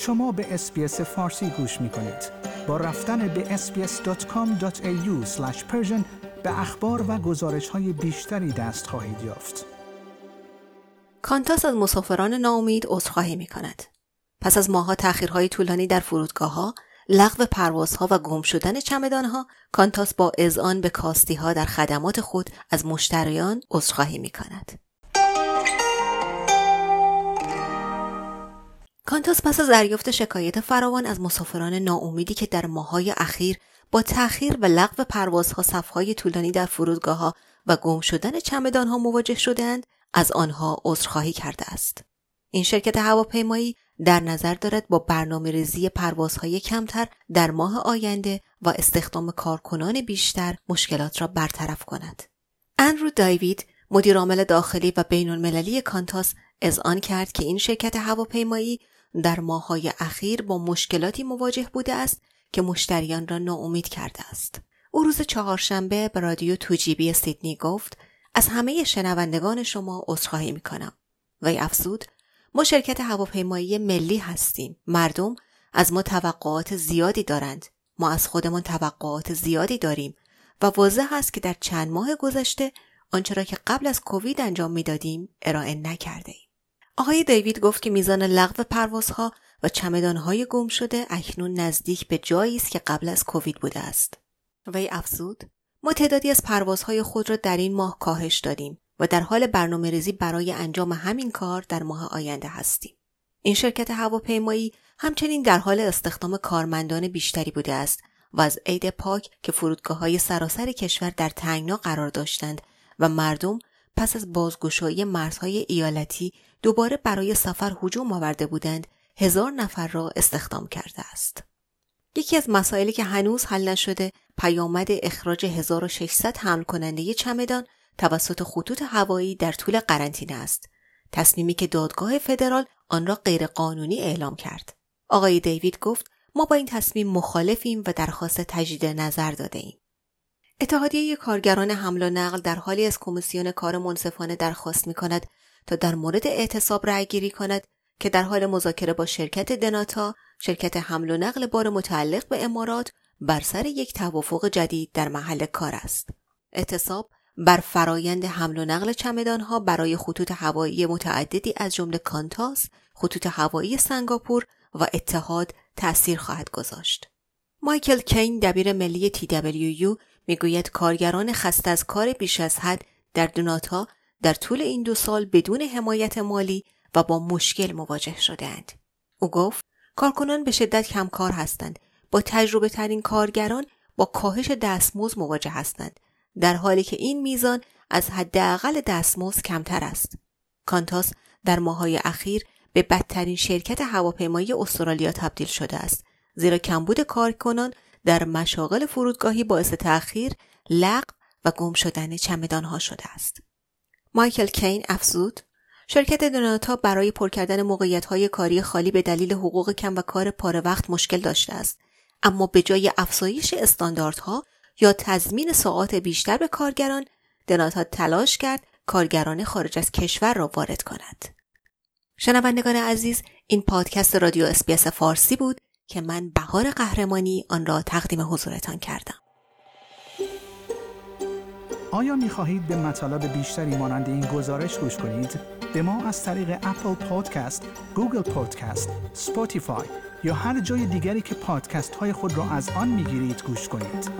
شما به SBS فارسی گوش می کنید. با رفتن به sbs.com.au به اخبار و گزارش های بیشتری دست خواهید یافت. Qantas از مسافران ناامید عذرخواهی می کند. پس از ماه‌ها تأخیرهای طولانی در فرودگاه ها، لغو پروازها و گم شدن چمدانها، Qantas با اذعان به کاستی ها در خدمات خود از مشتریان عذرخواهی می کند. کانتاس پس از دریافت شکایت فراوان از مسافران ناامیدی که در ماهای اخیر با تأخیر و لغو پروازها صفهای طولانی در فرودگاه ها و گم شدن چمدانها مواجه شدند از آنها عذرخواهی کرده است. این شرکت هواپیمایی در نظر دارد با برنامه ریزی پروازهای کمتر در ماه آینده و استخدام کارکنان بیشتر مشکلات را برطرف کند. اندرو دایوید مدیرعامل داخلی و بین المللی کانتاس آن کرد که این شرکت هواپیمایی در ماهای اخیر با مشکلاتی مواجه بوده است که مشتریان را ناامید کرده است. او روز چهارشنبه به رادیو توجیبی سیدنی گفت از همه شنوندگان شما عذرخواهی می‌کنم وی افزود ما شرکت هواپیمایی ملی هستیم مردم از ما توقعات زیادی دارند ما از خودمان توقعات زیادی داریم و واضح است که در چند ماه گذشته آنچه را که قبل از کووید انجام می‌دادیم ارائه نکرده ایم. آقای دیوید گفت که میزان لغو پروازها و چمدانهای گم شده اکنون نزدیک به جایی است که قبل از کووید بوده است. وی افزود ما تعدادی از پروازهای خود را در این ماه کاهش دادیم و در حال برنامه ریزی برای انجام همین کار در ماه آینده هستیم. این شرکت هواپیمایی همچنین در حال استخدام کارمندان بیشتری بوده است و از عید پاک که فرودگاه های سراسر کشور در تنگنا قرار داشتند و مردم پس از بازگشایی مرزهای ایالتی دوباره برای سفر هجوم آورده بودند هزار نفر را استخدام کرده است. یکی از مسائلی که هنوز حل نشده پیامد اخراج 1600 حمل کننده چمدان توسط خطوط هوایی در طول قرنطینه است. تصمیمی که دادگاه فدرال آن را غیرقانونی اعلام کرد. آقای دیوید گفت ما با این تصمیم مخالفیم و درخواست تجدید نظر داده ایم. اتحادیه کارگران حمل و نقل در حالی از کمیسیون کار منصفانه درخواست می کند تا در مورد اعتصاب رأی گیری کند که در حال مذاکره با شرکت دناتا شرکت حمل و نقل بار متعلق به امارات بر سر یک توافق جدید در محل کار است. اعتصاب بر فرایند حمل و نقل چمدانها برای خطوط هوایی متعددی از جمله کانتاس، خطوط هوایی سنگاپور و اتحاد تأثیر خواهد گذاشت. مایکل کین دبیر ملی TWU می‌گوید کارگران خسته از کار بیش از حد در دوناتا در طول این دو سال بدون حمایت مالی و با مشکل مواجه شدهاند. او گفت کارکنان به شدت کمکار هستند. با تجربه ترین کارگران با کاهش دستمزد مواجه هستند در حالی که این میزان از حداقل دستمزد کمتر است. کانتاس در ماهای اخیر به بدترین شرکت هواپیمایی استرالیا تبدیل شده است زیرا کمبود کارکنان در مشاغل فرودگاهی باعث تأخیر، لغو و گم شدن چمدانها شده است. مایکل کین افزود شرکت دوناتا برای پر کردن موقعیت کاری خالی به دلیل حقوق کم و کار پاره وقت مشکل داشته است. اما به جای افزایش استانداردها یا تضمین ساعات بیشتر به کارگران Dnata تلاش کرد کارگران خارج از کشور را وارد کند. شنوندگان عزیز این پادکست رادیو SBS فارسی بود. که من بهار قهرمانی آن را تقدیم حضورتان کردم آیا می خواهید به مطالب بیشتری مانند این گزارش گوش کنید؟ به ما از طریق Apple Podcast، Google Podcast، Spotify یا هر جای دیگری که پادکست های خود را از آن می گیرید گوش کنید.